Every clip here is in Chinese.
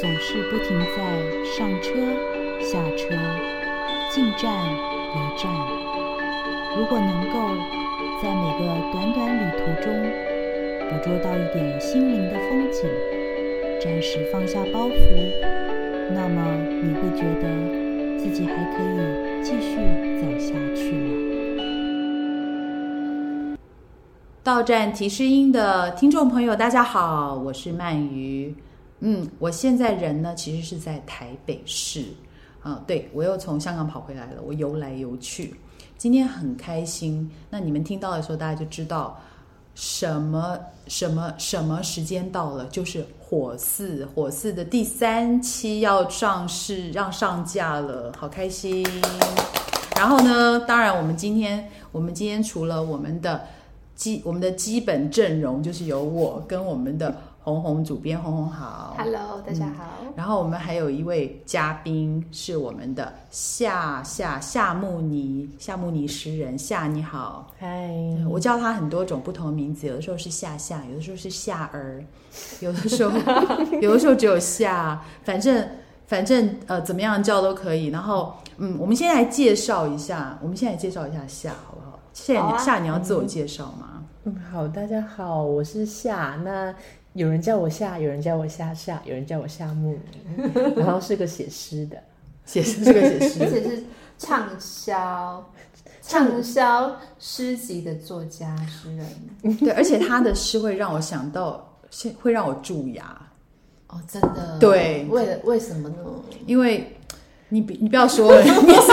总是不停在上车、下车、进站、离站。如果能够在每个短短旅途中捕捉到一点心灵的风景，暂时放下包袱，那么你会觉得自己还可以继续走下去吗？到站提示音的听众朋友，大家好，我是鳗鱼。嗯，我现在人呢，其实是在台北市。啊，对，我又从香港跑回来了，我游来游去，今天很开心。那你们听到的时候，大家就知道什么什么什么时间到了，就是火四火四的第三期要上市，要上架了，好开心。然后呢，当然我们今天我们今天除了我们的基我们的基本阵容，就是有我跟我们的。红红主编，红红好，Hello，大家好。嗯，然后我们还有一位嘉宾是我们的夏夏夏慕尼，夏慕尼诗人，夏你好，嗨。我叫他很多种不同的名字，有的时候是夏夏，有的时候是夏儿，有的时候 有的时候只有夏，反正反正呃怎么样叫都可以。然后嗯，我们先来介绍一下，我们现在介绍一下夏好不好？夏，啊，你要自我介绍吗？嗯，好，大家好，我是夏那。有人叫我夏，有人叫我夏夏，有人叫我夏慕尼，然后是个写诗的，写诗是个写诗，而且是畅销畅销诗集的作家诗人。对，而且他的诗会让我想到，会让我蛀牙。哦，真的？对，为了为什么呢？因为。你你不要说了，你也是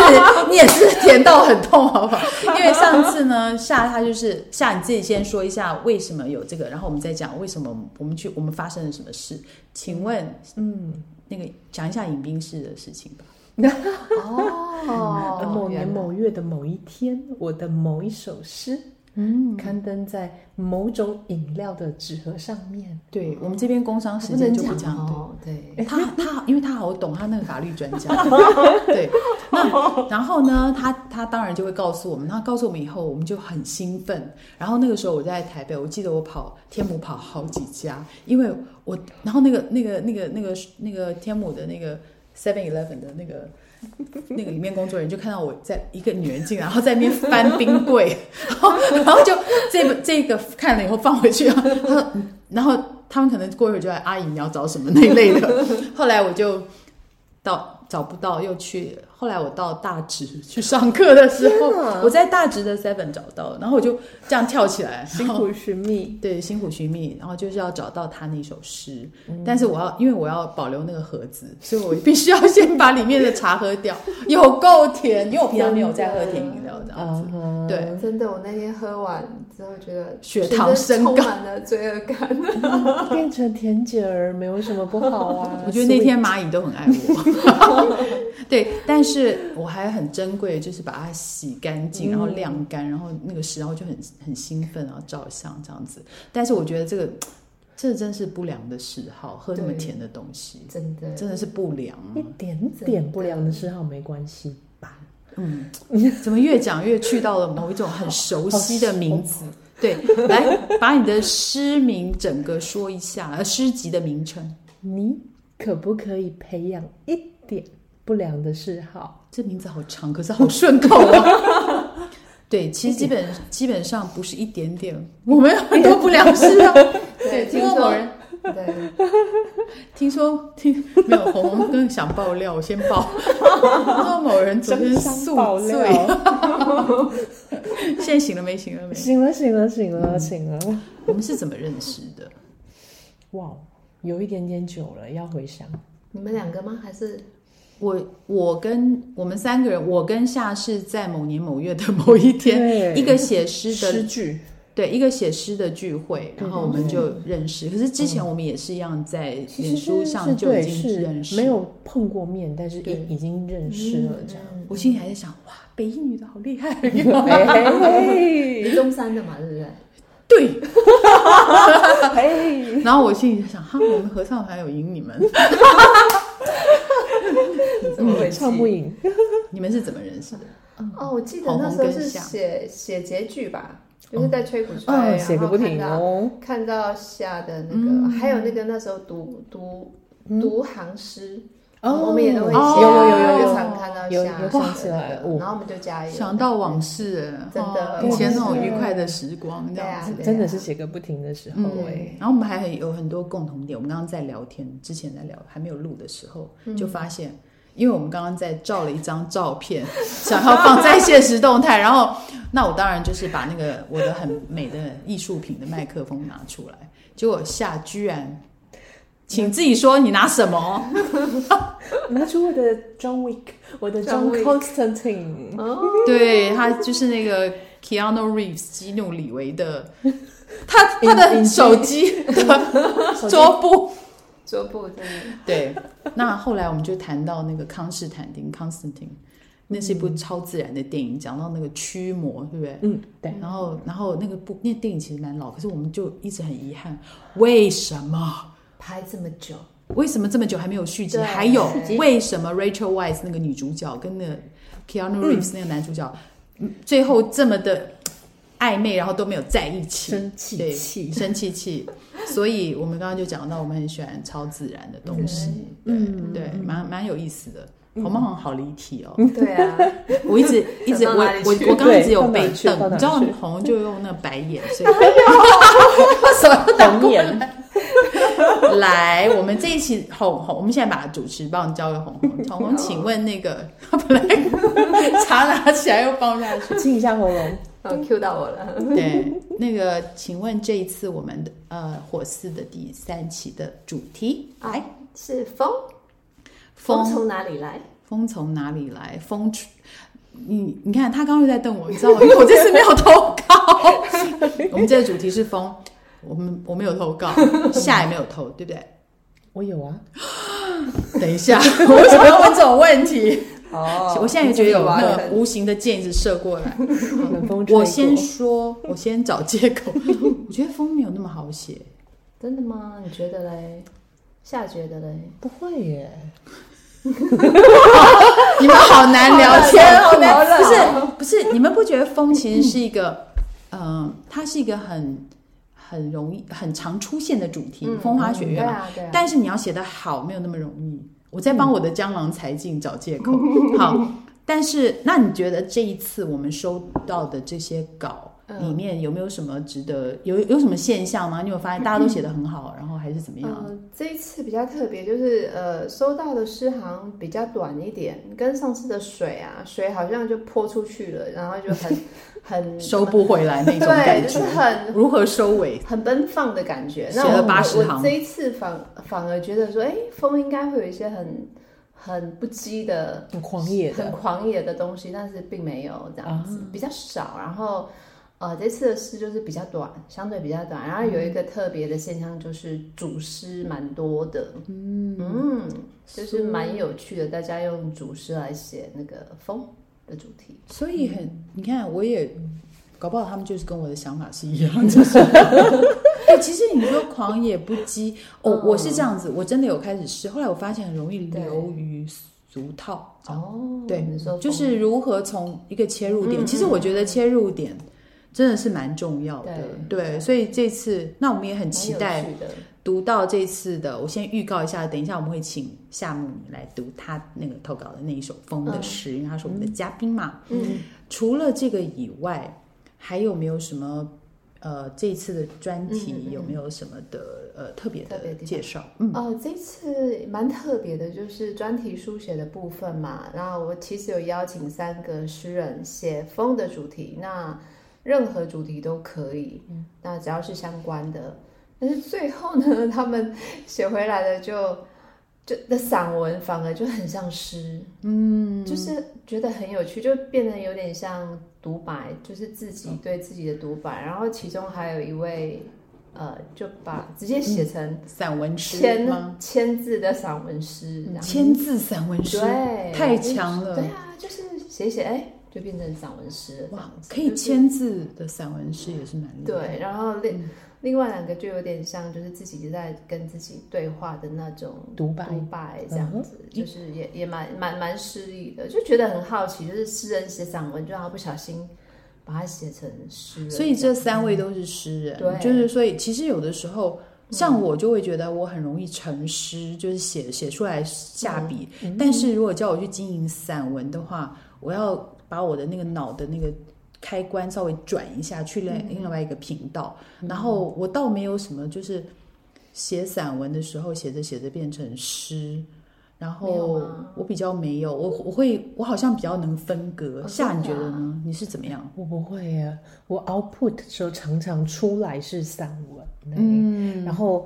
你也是甜到很痛，好不好？因为上次呢，夏他就是夏，你自己先说一下为什么有这个，然后我们再讲为什么我们去我们发生了什么事。请问，嗯，那个讲一下饮冰室的事情吧。哦，某年某月的某一天，我的某一首诗。嗯，刊登在某种饮料的纸盒上面。对、哦、我们这边工商时间就不讲。哦、对，对他他，因为他好懂，他那个法律专家。对，那然后呢，他他当然就会告诉我们。他告诉我们以后，我们就很兴奋。然后那个时候我在台北，我记得我跑天母跑好几家，因为我然后那个那个那个那个那个天母的那个 Seven Eleven 的那个。那个里面工作人员就看到我在一个女人进来，然后在那边翻冰柜，然后然后就这个这个看了以后放回去，然后然后他们可能过一会儿就来阿姨你要找什么那一类的，后来我就到。找不到，又去。后来我到大直去上课的时候，我在大直的 Seven 找到了，然后我就这样跳起来，辛苦寻觅，对，辛苦寻觅，然后就是要找到他那首诗。嗯、但是我要，因为我要保留那个盒子，所以我必须要先把里面的茶喝掉。有够甜，因为我平常没有在喝甜饮料这样子。嗯、对，真的，我那天喝完之后觉得血糖升高，充满了罪恶感，变成甜姐儿没有什么不好啊。我觉得那天蚂蚁都很爱我。对，但是我还很珍贵，就是把它洗干净，然后晾干，然后那个时候就很很兴奋，然后照相这样子。但是我觉得这个这真是不良的嗜好，喝那么甜的东西，真的真的是不良，一点点不良的嗜好没关系吧？嗯，怎么越讲越去到了某一种很熟悉的名字？对，来把你的诗名整个说一下，呃，诗集的名称，你可不可以培养一点不良的嗜好？这名字好长，可是好 顺口啊！对，其实基本 基本上不是一点点，我们有很多不良嗜好。对，听说某人，对，听说听没有红红更想爆料，我先爆。听说某人昨天宿醉，现在醒了没？醒了没？醒了，醒了，醒了，醒了。我们是怎么认识的？哇，有一点点久了，要回想。你们两个吗？还是我？我跟我们三个人，我跟夏是在某年某月的某一天，一个写诗的诗句，对，一个写诗的聚会，然后我们就认识。可是之前我们也是一样，在脸书上就已经认识，没有碰过面，但是已已经认识了。这样，我心里还在想，哇，北一女的好厉害，你 中山的嘛，对不对？对，然后我心里就想，哈，我们合唱团有赢你们，怎么会唱不赢？你们是怎么认识的？哦，我记得那时候是写写结句吧，就是在吹鼓吹，写个不停哦。看到夏的那个，还有那个那时候读读读行诗。哦我们也都会写，哦有有有有有就常看到有下有想起来哦然后我们就加油，想到往事，真的哦以前那种愉快的时光，这样子。真的是写个不停的时候嗯哎，然后我们还很有很多共同点。我们刚刚在聊天之前在聊，还没有录的时候，嗯就发现，因为我们刚刚在照了一张照片，想要放在现实动态，然后那我当然就是把那个我的很美的艺术品的麦克风拿出来，结果夏居然，请自己说你拿什么？拿出我的 John Wick，我的 John Constantine，哦，对他就是那个 Keanu Reeves 基努李维的，他他的手机的 桌布。桌布真的，对，那后来我们就谈到那个康斯坦丁 （Constantine），那是一部超自然的电影，讲到那个驱魔，对不对？嗯，对，然后，然后那个部那电影其实蛮老，可是我们就一直很遗憾，为什么？拍这么久，为什么这么久还没有续集？对还有为什么 Rachel Weisz 那个女主角跟那个 Keanu Reeves 那个男主角，嗯最后这么的暧昧，然后都没有在一起？生气对，气生气气。所以我们刚刚就讲到，我们很喜欢超自然的东西，对。嗯。对，蛮蛮有意思的。我们好像好？离题哦，对啊，我一直一直我我我刚刚一直有被瞪，你知道去？红就用那个白眼，所以 什么红过眼，来，我们这一期红红，我们现在把主持棒交给红红。红红，请问那个他本来茶拿起来又放下去，清一下喉咙。哦，Q 到我了，对，那个请问这一次我们的呃火四的第三期的主题，来是风，风从哪里来？风从哪里来？风出，你你看他刚刚又在瞪我，你知道吗？因为我这次没有投稿。我们这个主题是风，我们我没有投稿，夏也没有投，对不对？我有啊，等一下，我为什么要问这种问题？哦 我现在也觉得有那个坑无形的箭一直射过来。我先说，我先找借口。我觉得风没有那么好写。真的吗？你觉得嘞？下觉得嘞？不会耶，你们好难聊天，好好难。不是不是，你们不觉得风其实是一个，嗯、它是一个很很容易、很常出现的主题，嗯风花雪月嘛。对啊，啊。但是你要写得好，没有那么容易。我在帮我的江郎才尽找借口。好，但是那你觉得这一次我们收到的这些稿里面有没有什么值得有有什么现象吗？你有发现大家都写的很好，然后还是怎么样？嗯，这一次比较特别，就是呃，收到的诗行比较短一点，跟上次的水啊，水好像就泼出去了，然后就很 很收不回来那种对，感觉，就是很如何收尾？很奔放的感觉。写了那我80行我这一次反反而觉得说，哎，风应该会有一些很很不羁的、很狂野很，狂野的东西，但是并没有这样子，啊比较少。然后呃，这次的诗就是比较短，相对比较短。然后有一个特别的现象，就是主诗蛮多的，嗯嗯就是蛮有趣的。大家用主诗来写那个风的主题，所以很，你看，我也搞不好他们就是跟我的想法是一样，就是。对，其实你说狂野不羁，哦，嗯我是这样子，我真的有开始试，后来我发现很容易流于俗套。哦，对就是如何从一个切入点，嗯其实我觉得切入点真的是蛮重要的。对对，所以这次那我们也很期待读到这次的。我先预告一下，等一下我们会请夏慕尼来读他那个投稿的那一首《风的诗》，因为他是我们的嘉宾嘛。嗯，除了这个以外，还有没有什么？呃，这一次的专题有没有什么的呃特别的介绍？嗯，哦，这次蛮特别的，就是专题书写的部分嘛。然后我其实有邀请三个诗人写风的主题，那任何主题都可以，那只要是相关的。但是最后呢，他们写回来的就就的散文反而就很像诗，嗯，就是觉得很有趣，就变得有点像独白，就是自己对自己的独白。然后其中还有一位。呃，就把直接写成散文诗千吗？千字的散文诗，这样千字散文诗，对，太强了。对啊，就是写写，哎，就变成散文诗了。哇，可以签字的散文诗也是蛮厉害。对，然后另、嗯、另外两个就有点像，就是自己在跟自己对话的那种独白，独白这样子，嗯、就是也也蛮蛮蛮诗意的，就觉得很好奇，就是诗人写散文，就然后不小心。把它写成诗人，所以这三位都是诗人，对，就是所以其实有的时候像我就会觉得我很容易成诗，就是写写出来下笔。嗯、但是如果叫我去经营散文的话，我要把我的那个脑的那个开关稍微转一下，去另另外一个频道。嗯、然后我倒没有什么，就是写散文的时候写着写着变成诗。然后我比较没有，我我会我好像比较能分隔。哦、夏，你觉得呢？你是怎么样？我不会呀，我 output 的时候常常出来是散文，嗯，然后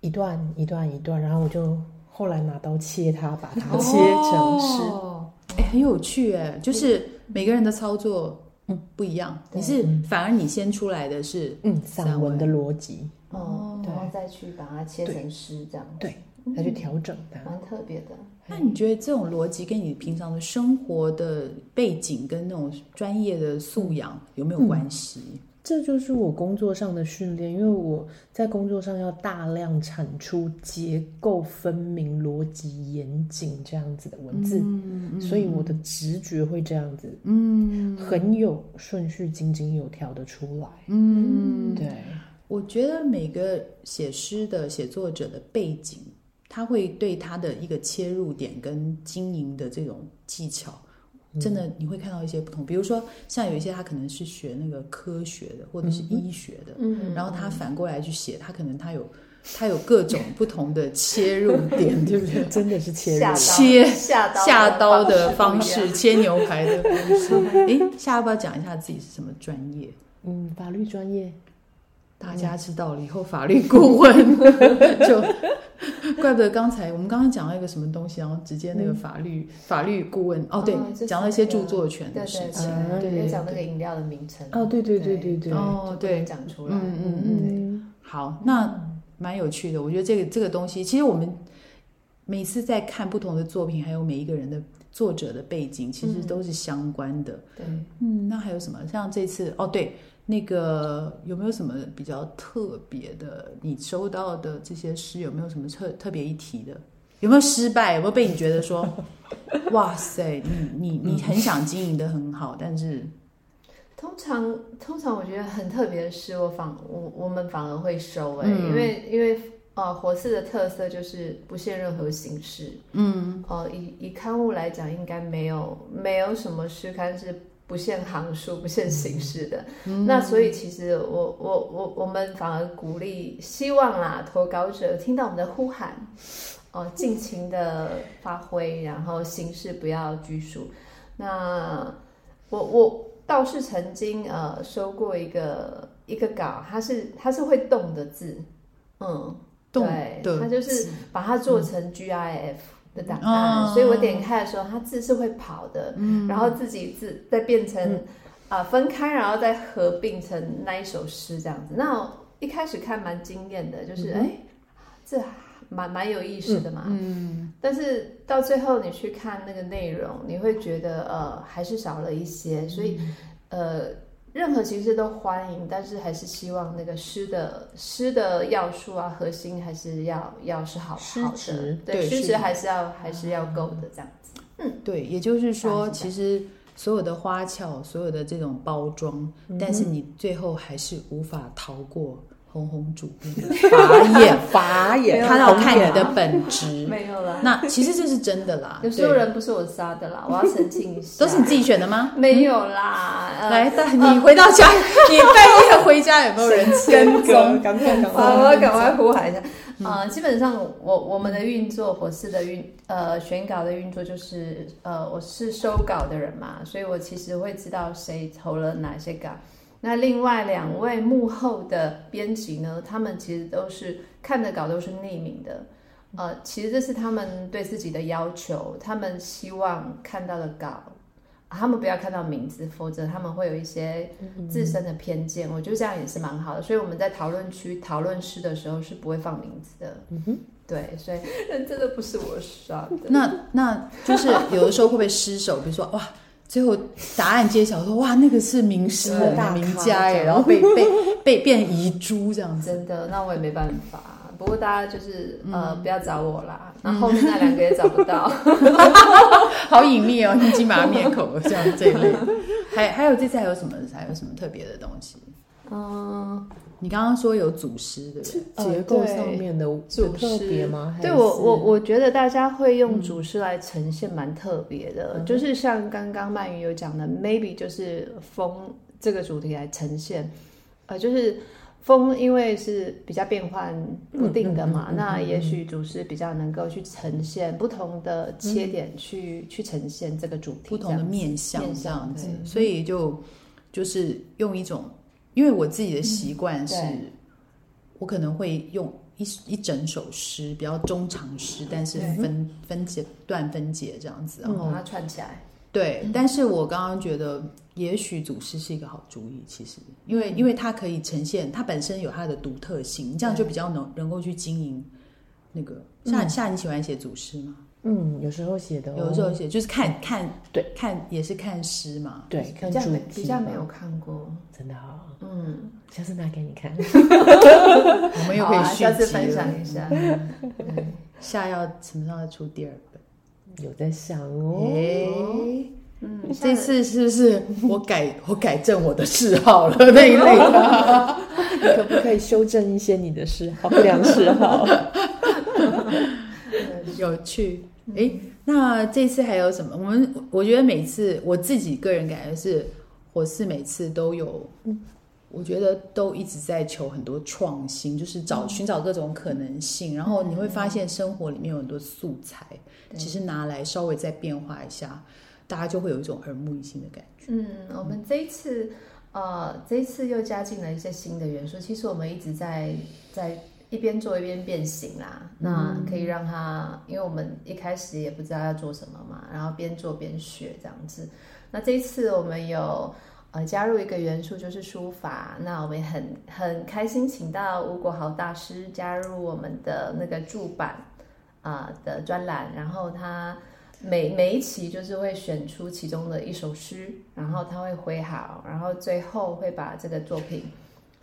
一段一段一段，然后我就后来拿刀切它，把它切成诗。哦，哎，很有趣哎，就是每个人的操作嗯不一样。你是反而你先出来的是嗯散文的逻辑哦，然后再去把它切成诗这样。对。再去调整它，蛮特别的。那你觉得这种逻辑跟你平常的生活的背景跟那种专业的素养有没有关系？嗯，这就是我工作上的训练，因为我在工作上要大量产出结构分明、逻辑严谨这样子的文字，嗯嗯，所以我的直觉会这样子，嗯，很有顺序、井井有条的出来。嗯，对，我觉得每个写诗的写作者的背景。他会对他的一个切入点跟经营的这种技巧，真的你会看到一些不同。比如说，像有一些他可能是学那个科学的，或者是医学的，嗯，然后他反过来去写，他可能他有他有各种不同的切入点，对不对？真的是切入切下刀下刀的方式，切牛排的方式。哎，下要不要讲一下自己是什么专业？嗯，法律专业。大家知道了以后，法律顾问 就 怪不得刚才我们刚刚讲到一个什么东西，然后直接那个法律、嗯、法律顾问哦，对，讲了一些著作权的事情，对对，讲那个饮料的名称。哦，对对对对对，哦，对，讲出来，嗯嗯嗯，好，那蛮有趣的，我觉得这个这个东西，其实我们每次在看不同的作品，还有每一个人的作者的背景，其实都是相关的，对，嗯，那还有什么？像这次哦，对。那个有没有什么比较特别的？你收到的这些诗有没有什么特特别一提的？有没有失败？有没有被你觉得说，哇塞，你你你很想经营的很好，但是通常通常我觉得很特别的诗，我反我我们反而会收哎、欸嗯，因为因为呃，活字的特色就是不限任何形式，嗯，哦、呃，以以刊物来讲，应该没有没有什么诗刊是。不限行数、不限形式的，嗯、那所以其实我我我我们反而鼓励、希望啦，投稿者听到我们的呼喊，哦、呃，尽情的发挥，然后形式不要拘束。那我我倒是曾经呃收过一个一个稿，它是它是会动的字，嗯，对，它就是把它做成 GIF。的档案，所以我点开的时候，它字是会跑的，嗯、然后自己字再变成啊、分开，然后再合并成那一首诗这样子。那一开始看蛮惊艳的，就是哎、嗯，这蛮蛮有意思的嘛。嗯，但是到最后你去看那个内容，你会觉得呃还是少了一些，所以、嗯、呃。任何形式都欢迎，但是还是希望那个诗的诗的要素啊，核心还是要要是好好的，对，诗词还是要还是要够的这样子。嗯，对，也就是说，其实所有的花俏，所有的这种包装，嗯、但是你最后还是无法逃过。红红主义法眼，法眼，他要看你的本质，没有啦。那其实这是真的啦，有所有人不是我杀的啦，我要澄清一下。都是你自己选的吗？没有啦。呃、来，但你回到家，你半夜回家有没有人跟踪？赶快，赶快，我要赶快呼喊一下。啊、呃，基本上我我们的运作，火势的运，呃，选稿的运作就是，呃，我是收稿的人嘛，所以我其实会知道谁投了哪些稿。那另外两位幕后的编辑呢？他们其实都是看的稿都是匿名的，呃，其实这是他们对自己的要求，他们希望看到的稿，啊，他们不要看到名字，否则他们会有一些自身的偏见。我觉得这样也是蛮好的，所以我们在讨论区讨论诗的时候是不会放名字的。嗯哼，对，所以 真的不是我刷的。那那就是有的时候会不会失手？比如说哇。最后答案揭晓说：“哇，那个是名师名家耶，然后被被 被变遗珠这样子。”真的，那我也没办法。不过大家就是、嗯、呃，不要找我啦。那后，面那两个也找不到，好隐秘哦，你金马面孔像这一类。还还有这次还有什么？还有什么特别的东西？嗯，你刚刚说有组诗，对不对？结构上面的组特别吗？对我我我觉得大家会用主师来呈现蛮特别的，嗯、就是像刚刚曼云有讲的，maybe 就是风这个主题来呈现，呃，就是。风因为是比较变幻不定的嘛，那也许主师比较能够去呈现不同的切点去，去呈现这个主题，不同的面向这样子，所以就就是用一种，因为我自己的习惯是，嗯、我可能会用一一整首诗，比较中长诗，但是分分解段分解这样子，然后把它串起来。对，但是我刚刚觉得，也许组诗是一个好主意。其实，因为因为它可以呈现，它本身有它的独特性，这样就比较能能够去经营那个。夏夏，你喜欢写组诗吗？嗯，有时候写的，有时候写就是看看，对，看也是看诗嘛。对，看主题。比较没有看过，真的好。嗯，下次拿给你看。我们又可以续集，下次分享一下。下要什么时候要出第二本？有在想哦，嗯，这次是不是我改我改正我的嗜好了那一类的？可不可以修正一些你的嗜好，不良嗜好？有趣。哎，那这次还有什么？我们我觉得每次我自己个人感觉是，我是每次都有。我觉得都一直在求很多创新，就是找寻找各种可能性，然后你会发现生活里面有很多素材，其实拿来稍微再变化一下，大家就会有一种耳目一新的感觉。嗯，我们这一次，呃，这一次又加进了一些新的元素。其实我们一直在在一边做一边变形啦，那可以让他，因为我们一开始也不知道要做什么嘛，然后边做边学这样子。那这一次我们有。呃，加入一个元素就是书法，那我们也很很开心，请到吴国豪大师加入我们的那个驻版啊、呃、的专栏，然后他每每一期就是会选出其中的一首诗，然后他会挥毫，然后最后会把这个作品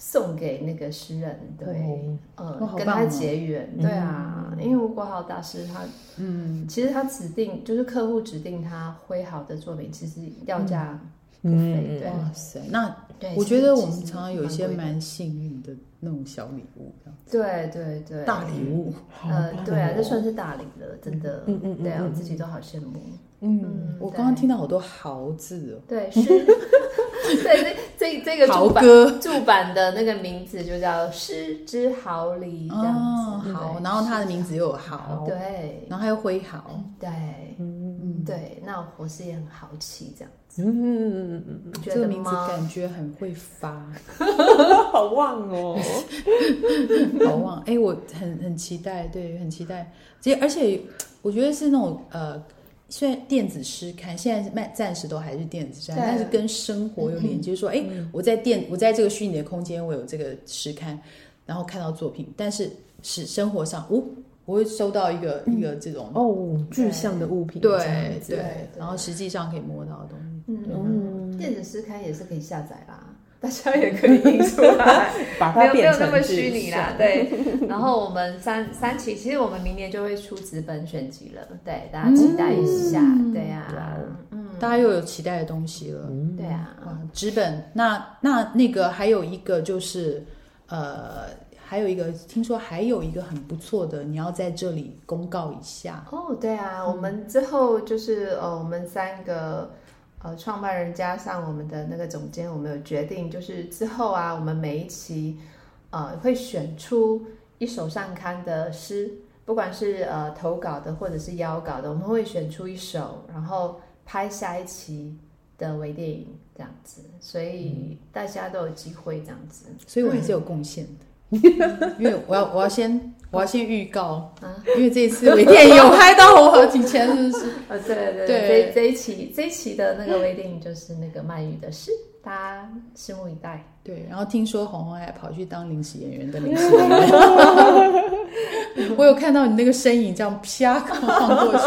送给那个诗人，对，哦、呃，跟他结缘，哦、对啊，嗯、因为吴国豪大师他，嗯，其实他指定就是客户指定他挥毫的作品，其实要价。不菲，对。哇塞，那我觉得我们常常有一些蛮幸运的那种小礼物，对对对，大礼物，呃，对啊，这算是大礼了，真的，嗯嗯，对啊，我自己都好羡慕。嗯，我刚刚听到好多豪字哦，对，诗，对，这这这个豪哥。驻版的那个名字就叫失之毫厘，这样子，好，然后他的名字又有豪，对，然后还有挥毫，对，嗯。对，那我是也很好奇这样。嗯，这个名字感觉很会发，好旺哦，好旺！哎、欸，我很很期待，对，很期待。其实，而且我觉得是那种呃，虽然电子诗刊现在是卖，暂时都还是电子诗刊，但是跟生活有连接。说，哎、嗯欸，我在电，我在这个虚拟的空间，我有这个诗刊，然后看到作品，但是是生活上，哦。我会收到一个一个这种哦具象的物品，对对，然后实际上可以摸到的东西。嗯，电子诗刊也是可以下载啦，大家也可以印出来，把它变成没有那么虚拟啦。对，然后我们三三期，其实我们明年就会出纸本选集了，对，大家期待一下。对呀，嗯，大家又有期待的东西了。对啊，纸本，那那那个还有一个就是呃。还有一个，听说还有一个很不错的，你要在这里公告一下哦。对啊，我们之后就是呃，我们三个呃创办人加上我们的那个总监，我们有决定，就是之后啊，我们每一期呃会选出一首上刊的诗，不管是呃投稿的或者是邀稿的，我们会选出一首，然后拍下一期的微电影这样子，所以大家都有机会这样子，所以我还是有贡献的。嗯 因为我要我要先我要先预告啊，因为这一次微电影有拍到我好几千，是不是？啊，对对对，这这一期这一期的那个微电影就是那个漫渔的诗，大家拭目以待。对，然后听说红红还跑去当临时演员的临时演员，我有看到你那个身影这样啪晃过去，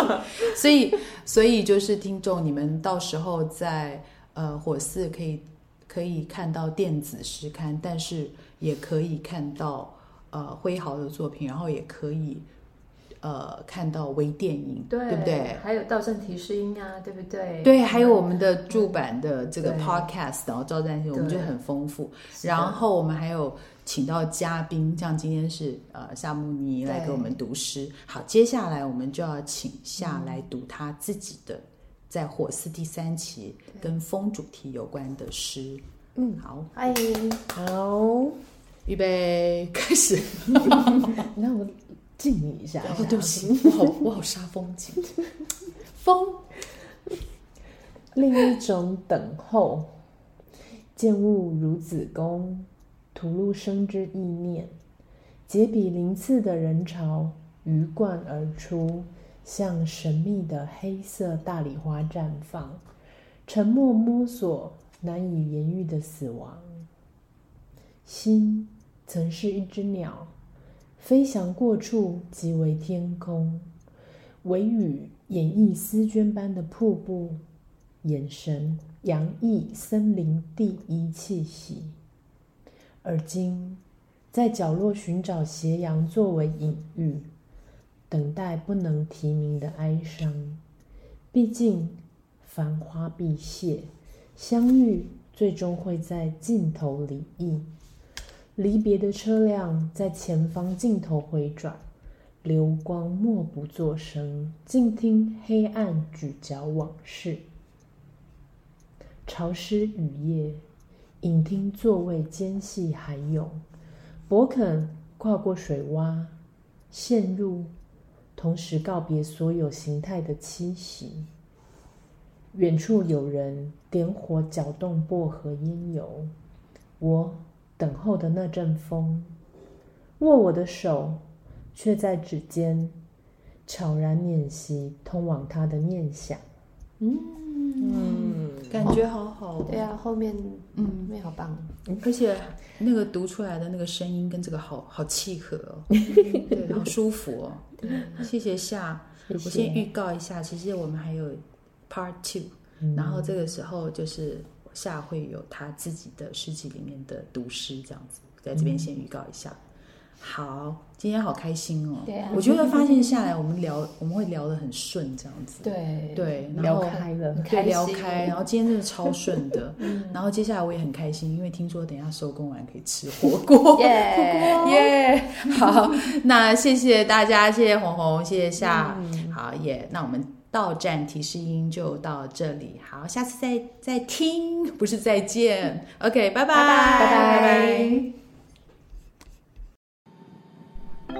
所以所以就是听众你们到时候在呃火寺可以可以看到电子诗刊，但是。也可以看到呃挥毫的作品，然后也可以呃看到微电影，对，对不对？还有到站提示音啊，对不对？对，还有我们的驻版的这个 podcast，嗯、然后到站提示，我们就很丰富。然后我们还有请到嘉宾，像今天是呃夏慕尼来给我们读诗。好，接下来我们就要请夏来读他自己的在火寺第三期跟风主题有关的诗。嗯，好，欢迎，好，预备开始。那我敬你一下。哦，对不起，我好我好煞风景。风，另一种等候。见物如子宫，吐露生之意念。结比鳞次的人潮鱼贯而出，像神秘的黑色大礼花绽放。沉默摸索。难以言喻的死亡。心曾是一只鸟，飞翔过处即为天空。微雨演绎丝绢般的瀑布，眼神洋溢森林第一气息。而今在角落寻找斜阳作为隐喻，等待不能提名的哀伤。毕竟繁花毕谢。相遇最终会在尽头离异，离别的车辆在前方尽头回转，流光默不作声，静听黑暗咀嚼往事。潮湿雨夜，隐听座位间隙还有，勃肯跨过水洼，陷入，同时告别所有形态的栖息。远处有人点火搅动薄荷烟油，我等候的那阵风，握我的手，却在指尖悄然碾熄通往他的念想。嗯嗯，感觉好好。对啊，后面嗯，后面好棒，而且那个读出来的那个声音跟这个好好契合哦，对，好舒服哦。谢谢夏，谢谢。我先预告一下，其实我们还有。Part Two，然后这个时候就是夏会有他自己的诗集里面的读诗，这样子，在这边先预告一下。好，今天好开心哦！对啊，我觉得发现下来我们聊我们会聊得很顺，这样子。对对，聊开了，对，聊开，然后今天真的超顺的。然后接下来我也很开心，因为听说等一下收工完可以吃火锅。耶耶！好，那谢谢大家，谢谢红红，谢谢夏。好耶，那我们。到站提示音就到这里，好，下次再再听，不是再见，OK，拜拜，拜拜，拜拜。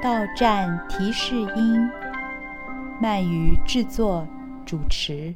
到站提示音，鳗鱼制作主持。